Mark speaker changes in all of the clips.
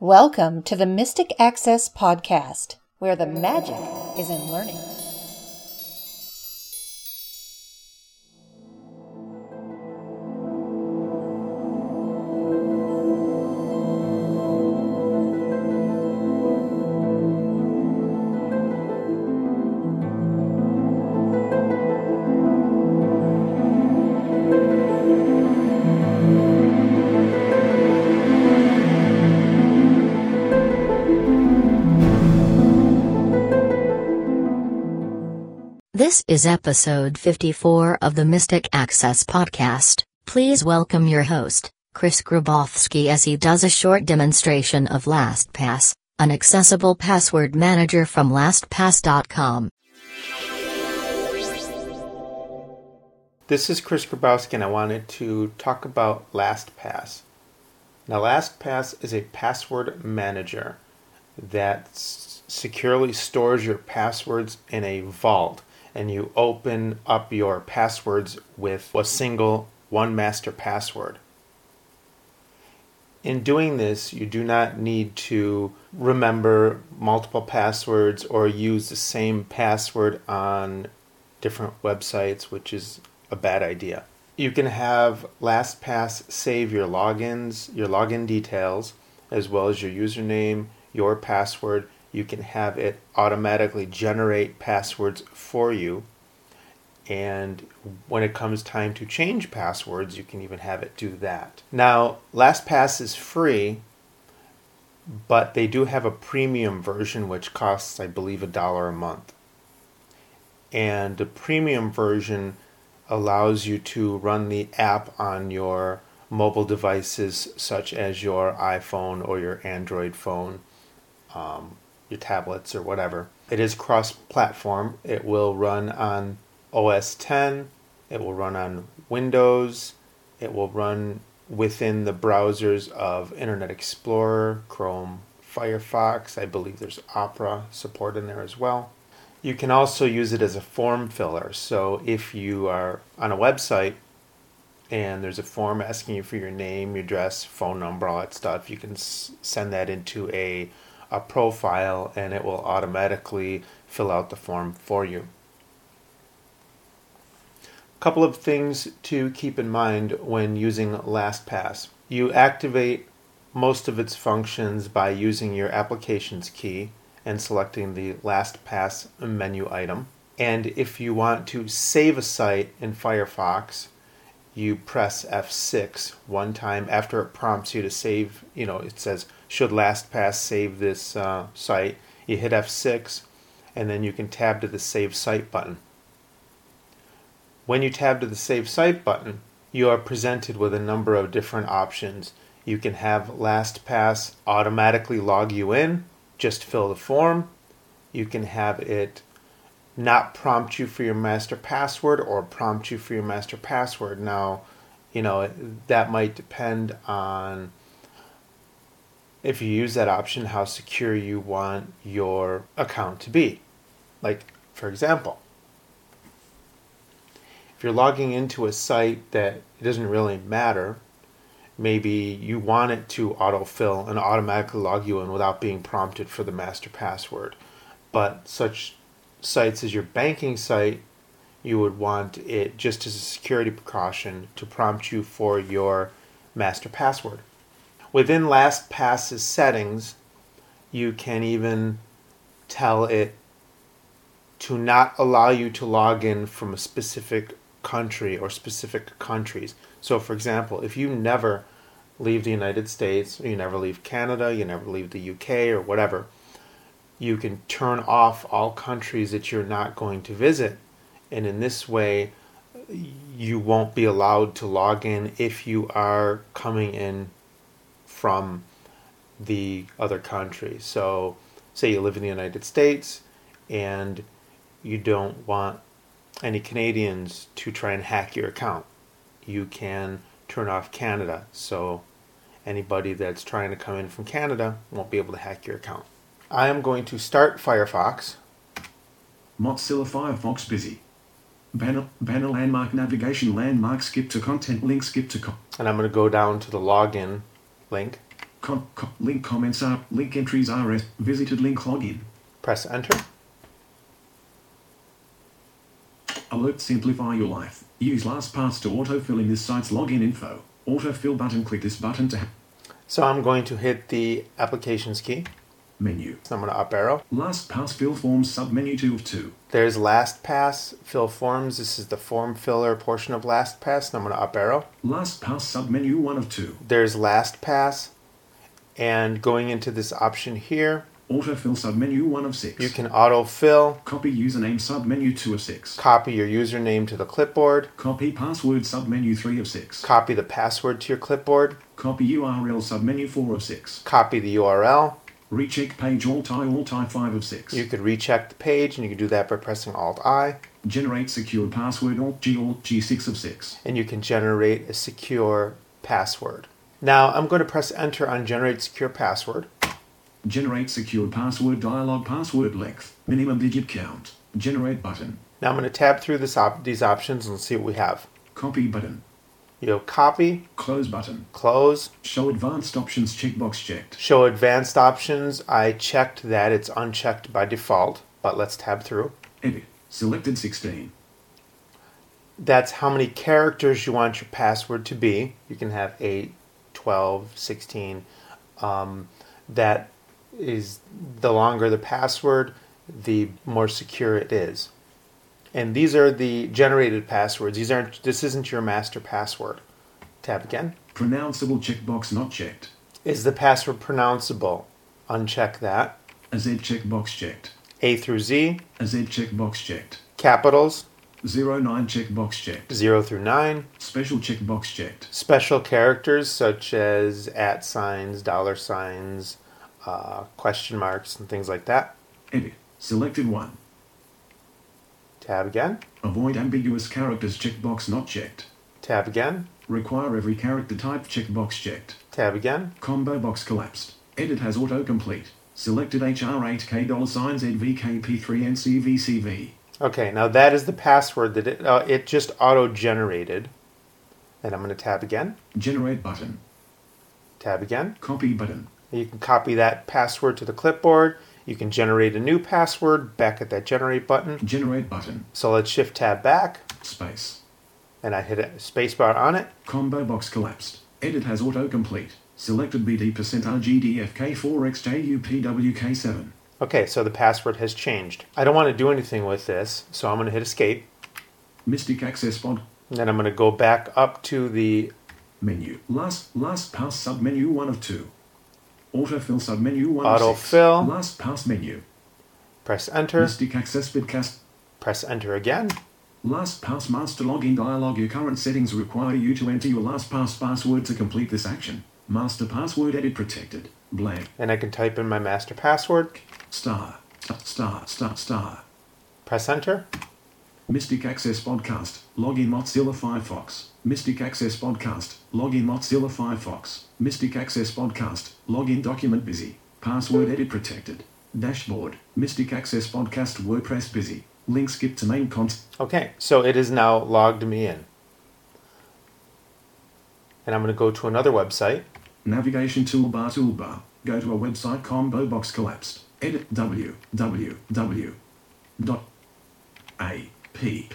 Speaker 1: Welcome to the Mystic Access Podcast, where the magic is in learning.
Speaker 2: This is episode 54 of the Mystic Access podcast. Please welcome your host, Chris Grabowski, as he does a short demonstration of LastPass, an accessible password manager from LastPass.com.
Speaker 3: This is Chris Grabowski, and I wanted to talk about LastPass. Now, LastPass is a password manager that securely stores your passwords in a vault, and you open up your passwords with a single one master password. In doing this, you do not need to remember multiple passwords or use the same password on different websites, which is a bad idea. You can have LastPass save your logins, your login details, as well as your username, your password. You can have it automatically generate passwords for you. And when it comes time to change passwords, you can even have it do that. Now, LastPass is free, but they do have a premium version which costs, I believe, a dollar a month. And the premium version allows you to run the app on your mobile devices, such as your iPhone or your Android phone, um, your tablets, or whatever. It is cross platform. It will run on OS 10, it will run on Windows, it will run within the browsers of Internet Explorer, Chrome, Firefox. I believe there's Opera support in there as well. You can also use it as a form filler. So if you are on a website and there's a form asking you for your name, your address, phone number, all that stuff, you can s- send that into a, a profile and it will automatically fill out the form for you. A couple of things to keep in mind when using LastPass. You activate most of its functions by using your applications key and selecting the LastPass menu item. And if you want to save a site in Firefox, you press F6 one time after it prompts you to save. You know, it says, should LastPass save this uh, site? You hit F6 and then you can tab to the Save Site button. When you tab to the Save Site button, you are presented with a number of different options. You can have LastPass automatically log you in, just fill the form. You can have it not prompt you for your master password or prompt you for your master password. Now, you know, that might depend on if you use that option, how secure you want your account to be. Like, for example, if you're logging into a site that it doesn't really matter, maybe you want it to autofill and automatically log you in without being prompted for the master password. But such sites as your banking site, you would want it just as a security precaution to prompt you for your master password. Within LastPass's settings, you can even tell it to not allow you to log in from a specific country or specific countries. So, for example, if you never leave the United States, you never leave Canada, you never leave the UK or whatever, you can turn off all countries that you're not going to visit. And in this way, you won't be allowed to log in if you are coming in from the other country. So, say you live in the United States and you don't want any Canadians to try and hack your account. You can turn off Canada. So, anybody that's trying to come in from Canada won't be able to hack your account. I am going to start Firefox.
Speaker 4: Mozilla Firefox busy. Banner, banner landmark navigation landmark skip to content link skip to co-
Speaker 3: and I'm going to go down to the login link.
Speaker 4: Con, co- link comments are link entries are visited link login.
Speaker 3: Press enter.
Speaker 4: Alert simplify your life. Use LastPass to autofill in this site's login info. Autofill button. Click this button to
Speaker 3: So I'm going to hit the applications key.
Speaker 4: Menu.
Speaker 3: So I'm going to up arrow.
Speaker 4: LastPass fill forms submenu 2 of 2.
Speaker 3: There's LastPass fill forms. This is the form filler portion of LastPass. And I'm going to up arrow.
Speaker 4: LastPass submenu 1 of 2.
Speaker 3: There's LastPass. And going into this option here,
Speaker 4: Autofill submenu 1 of 6.
Speaker 3: you can autofill,
Speaker 4: Copy username submenu 2 of 6.
Speaker 3: copy your username to the clipboard,
Speaker 4: Copy password submenu 3 of 6.
Speaker 3: copy the password to your clipboard,
Speaker 4: Copy URL submenu 4 of 6.
Speaker 3: copy the URL.
Speaker 4: Recheck page alt I alt I 5 of 6.
Speaker 3: You could recheck the page, and you can do that by pressing Alt I.
Speaker 4: Generate secure password alt G alt G 6 of 6.
Speaker 3: and you can generate a secure password. Now I'm going to press enter on generate secure password.
Speaker 4: Generate secure password dialog password length. Minimum digit count. Generate button.
Speaker 3: Now I'm going to tab through this op- these options and see what we have.
Speaker 4: Copy button.
Speaker 3: You know, copy,
Speaker 4: Close button.
Speaker 3: close,
Speaker 4: Show advanced options checkbox checked.
Speaker 3: show advanced options. I checked that it's unchecked by default, but let's tab through.
Speaker 4: Edit. Selected 16.
Speaker 3: That's how many characters you want your password to be. You can have 8, 12, 16. Um, that is the longer the password, the more secure it is. And these are the generated passwords. These aren't this isn't your master password. Tab again.
Speaker 4: Pronounceable checkbox not checked.
Speaker 3: Is the password pronounceable? Uncheck that.
Speaker 4: A Z checkbox checked.
Speaker 3: A through Z,
Speaker 4: A Z checkbox checked.
Speaker 3: capitals,
Speaker 4: 09 checkbox checked.
Speaker 3: 0 through 9,
Speaker 4: Special checkbox checked.
Speaker 3: special characters such as at signs, dollar signs, uh, question marks, and things like that.
Speaker 4: Edit. Selected 1.
Speaker 3: Tab again.
Speaker 4: Avoid ambiguous characters checkbox not checked.
Speaker 3: Tab again.
Speaker 4: Require every character type checkbox checked.
Speaker 3: Tab again.
Speaker 4: Combo box collapsed. Edit has autocomplete. Selected HR8K dollar signs ZVKP3NCVCV.
Speaker 3: Okay, now that is the password that it, uh, it just auto generated. And I'm going to tab again.
Speaker 4: Generate button.
Speaker 3: Tab again.
Speaker 4: Copy button.
Speaker 3: You can copy that password to the clipboard. You can generate a new password back at that generate button.
Speaker 4: Generate button.
Speaker 3: So let's shift tab back
Speaker 4: Space.
Speaker 3: and I hit a spacebar on it.
Speaker 4: Combo box collapsed. Edit has autocomplete. Selected BD percent RGDFK4XJUPWK7.
Speaker 3: Okay, so the password has changed. I don't want to do anything with this, so I'm going to hit escape.
Speaker 4: Mystic access pod
Speaker 3: And then I'm going to go back up to the
Speaker 4: menu. Last last pass submenu 1 of 2. Autofill submenu 1 of 6.
Speaker 3: Autofill.
Speaker 4: Last pass menu.
Speaker 3: press enter,
Speaker 4: Mystic access bitcast.
Speaker 3: press enter again.
Speaker 4: LastPass master login dialog. Your current settings require you to enter your LastPass password to complete this action. Master password edit protected. Blank.
Speaker 3: And I can type in my master password.
Speaker 4: Star. Star. Star. Star.
Speaker 3: press enter.
Speaker 4: Mystic Access Podcast. Login Mozilla Firefox. Mystic Access Podcast. Login Mozilla Firefox. Mystic Access Podcast. Login document busy. Password edit protected. Dashboard. Mystic Access Podcast WordPress busy. Link skip to main content.
Speaker 3: Okay, so it is now logged me in. And I'm going to go to another website.
Speaker 4: Navigation toolbar toolbar. Go to a website combo box collapsed. Edit w w w dot a p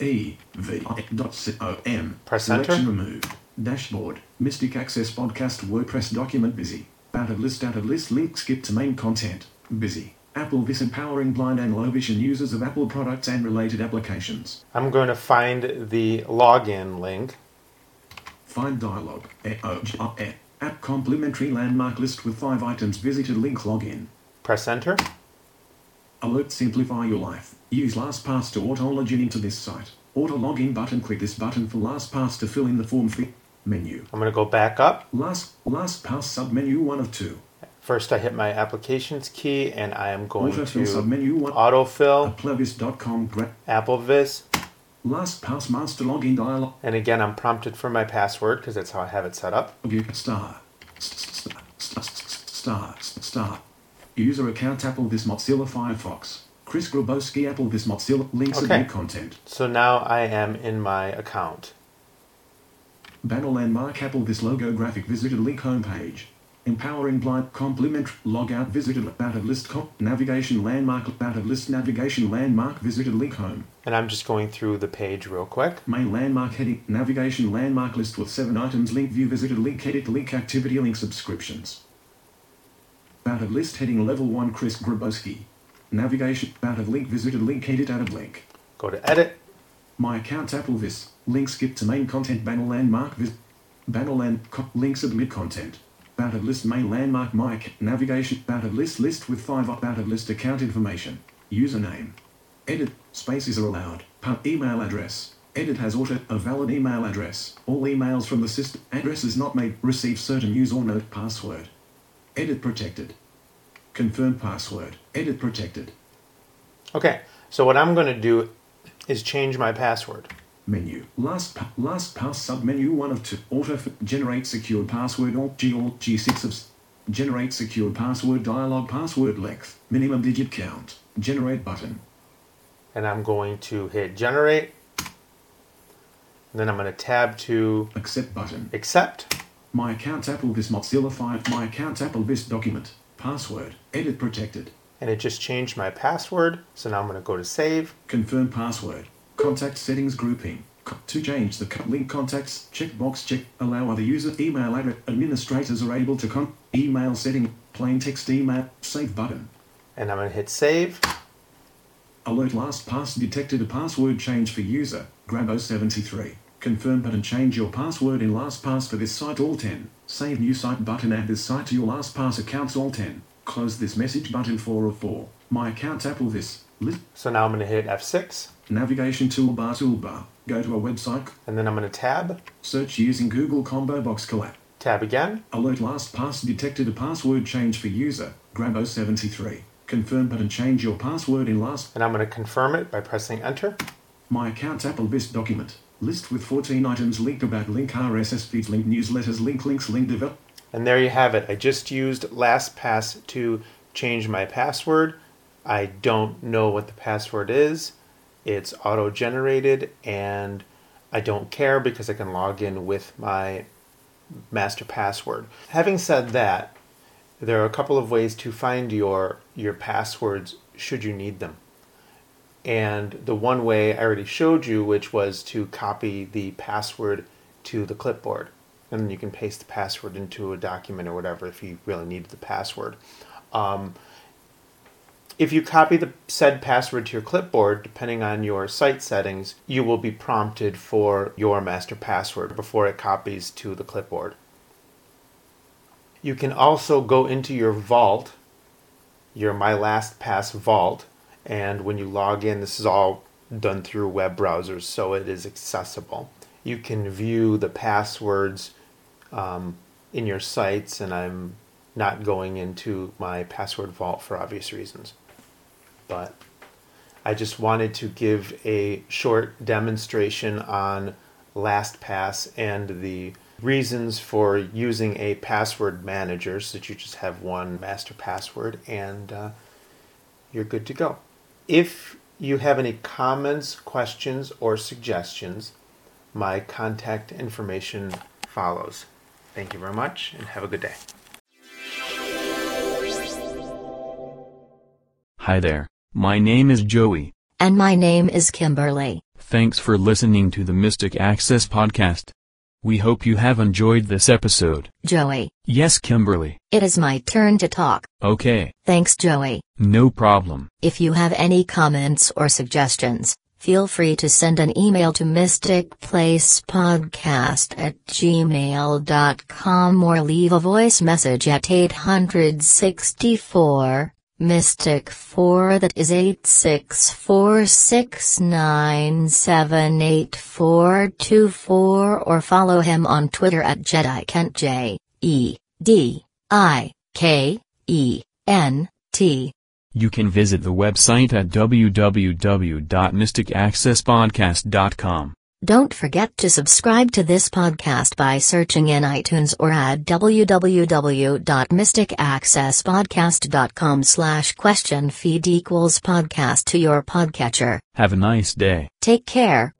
Speaker 4: e v dot c o m.
Speaker 3: Press
Speaker 4: Selection
Speaker 3: enter.
Speaker 4: removed. Dashboard. Mystic Access Podcast WordPress document busy. Out of list out of list link skip to main content. Busy. Apple Vis empowering blind and low vision users of Apple products and related applications.
Speaker 3: I'm going to find the login link.
Speaker 4: Find dialog. O- j- o- App complimentary landmark list with five items visited link login.
Speaker 3: Press enter.
Speaker 4: Alert simplify your life. Use LastPass to auto login into this site. Auto login button. Click this button for LastPass to fill in the form fee menu.
Speaker 3: I'm going to go back up.
Speaker 4: Last LastPass submenu one of two.
Speaker 3: First, I hit my applications key and I am going
Speaker 4: Autofill
Speaker 3: to
Speaker 4: submenu one.
Speaker 3: autofill,
Speaker 4: Applevis.com. Gra-
Speaker 3: AppleVis,
Speaker 4: LastPass master login dialog.
Speaker 3: and again, I'm prompted for my password because that's how I have it set up.
Speaker 4: Star. Star. Star. Star. Star. User account AppleVis Mozilla Firefox. Chris Grabowski AppleVis Mozilla links
Speaker 3: Okay.
Speaker 4: and new content.
Speaker 3: So now I am in my account.
Speaker 4: Banner landmark AppleVis logo graphic visited link homepage. Empowering blind complement logout visited about of list comp navigation landmark about of list navigation landmark visited link home
Speaker 3: And I'm just going through the page real quick.
Speaker 4: main landmark heading navigation landmark list with seven items link view visited link edit link activity link subscriptions about of list heading level one Chris Grabowski. Navigation about of link visited link edit out of link.
Speaker 3: Go to edit.
Speaker 4: my account Applevis link skip to main content banner landmark vis banner land co- link submit content. About of list main landmark mic navigation about of list list with five out of list account information. Username. Edit spaces are allowed. Pa- email address. Edit has auto a valid email address. All emails from the system address is not made receive certain use or note password edit protected confirm password edit protected
Speaker 3: Okay, so what I'm going to do is change my password.
Speaker 4: Menu. Last pa- last pass submenu one of two. Auto f- generate secured password Alt G Alt G6 of generate secured password dialog password length minimum digit count generate button
Speaker 3: And I'm going to hit generate. And then I'm going to tab to
Speaker 4: accept button
Speaker 3: accept.
Speaker 4: My account Applevis Mozilla 5 my account Applevis document password edit protected
Speaker 3: And it just changed my password. So now I'm going to go to save.
Speaker 4: confirm password contact settings grouping Co- to change the co- link contacts checkbox check allow other user email address administrators are able to con email setting plain text email save button
Speaker 3: And I'm going to hit save.
Speaker 4: Alert last pass detected a password change for user, Grabo73. Confirm button change your password in LastPass for this site all 10. Save new site button add this site to your LastPass accounts all 10. Close this message button 4 of 4. My account AppleVis. List
Speaker 3: So now I'm going to hit F6.
Speaker 4: navigation toolbar toolbar. Go to a website.
Speaker 3: And then I'm going to tab.
Speaker 4: Search using Google Combo Box Collab.
Speaker 3: Tab again.
Speaker 4: Alert LastPass detected a password change for user, Grabo73. Confirm button change your password in Last
Speaker 3: And I'm going to confirm it by pressing enter.
Speaker 4: My account Applevis document. List with 14 items linked about link RSS feeds, link newsletters, link links, link develop.
Speaker 3: And there you have it. I just used LastPass to change my password. I don't know what the password is. It's auto generated and I don't care because I can log in with my master password. Having said that, there are a couple of ways to find your your passwords should you need them. And the one way I already showed you, which was to copy the password to the clipboard. And then you can paste the password into a document or whatever if you really need the password. Um, if you copy the said password to your clipboard, depending on your site settings, you will be prompted for your master password before it copies to the clipboard. You can also go into your vault, your My LastPass vault, and when you log in, this is all done through web browsers, so it is accessible. You can view the passwords um, in your sites, and I'm not going into my password vault for obvious reasons. But I just wanted to give a short demonstration on LastPass and the reasons for using a password manager so that you just have one master password and uh, you're good to go. If you have any comments, questions, or suggestions, my contact information follows. Thank you very much and have a good day.
Speaker 5: Hi there. My name is Joey.
Speaker 2: And my name is Kimberly.
Speaker 5: Thanks for listening to the Mystic Access podcast. We hope you have enjoyed this episode.
Speaker 2: Joey,
Speaker 5: Yes, Kimberly.
Speaker 2: it is my turn to talk.
Speaker 5: Okay.
Speaker 2: Thanks, Joey.
Speaker 5: No problem.
Speaker 2: If you have any comments or suggestions, feel free to send an email to mysticplacepodcast at gmail.com or leave a voice message at 864 Mystic 4 that is 86469788424 or follow him on Twitter at Jedi Kent J E D I K E N T.
Speaker 5: You can visit the website at www.mysticaccesspodcast.com.
Speaker 2: Don't forget to subscribe to this podcast by searching in iTunes or at www.mysticaccesspodcast.com slash question feed equals podcast to your podcatcher.
Speaker 5: Have a nice day.
Speaker 2: Take care.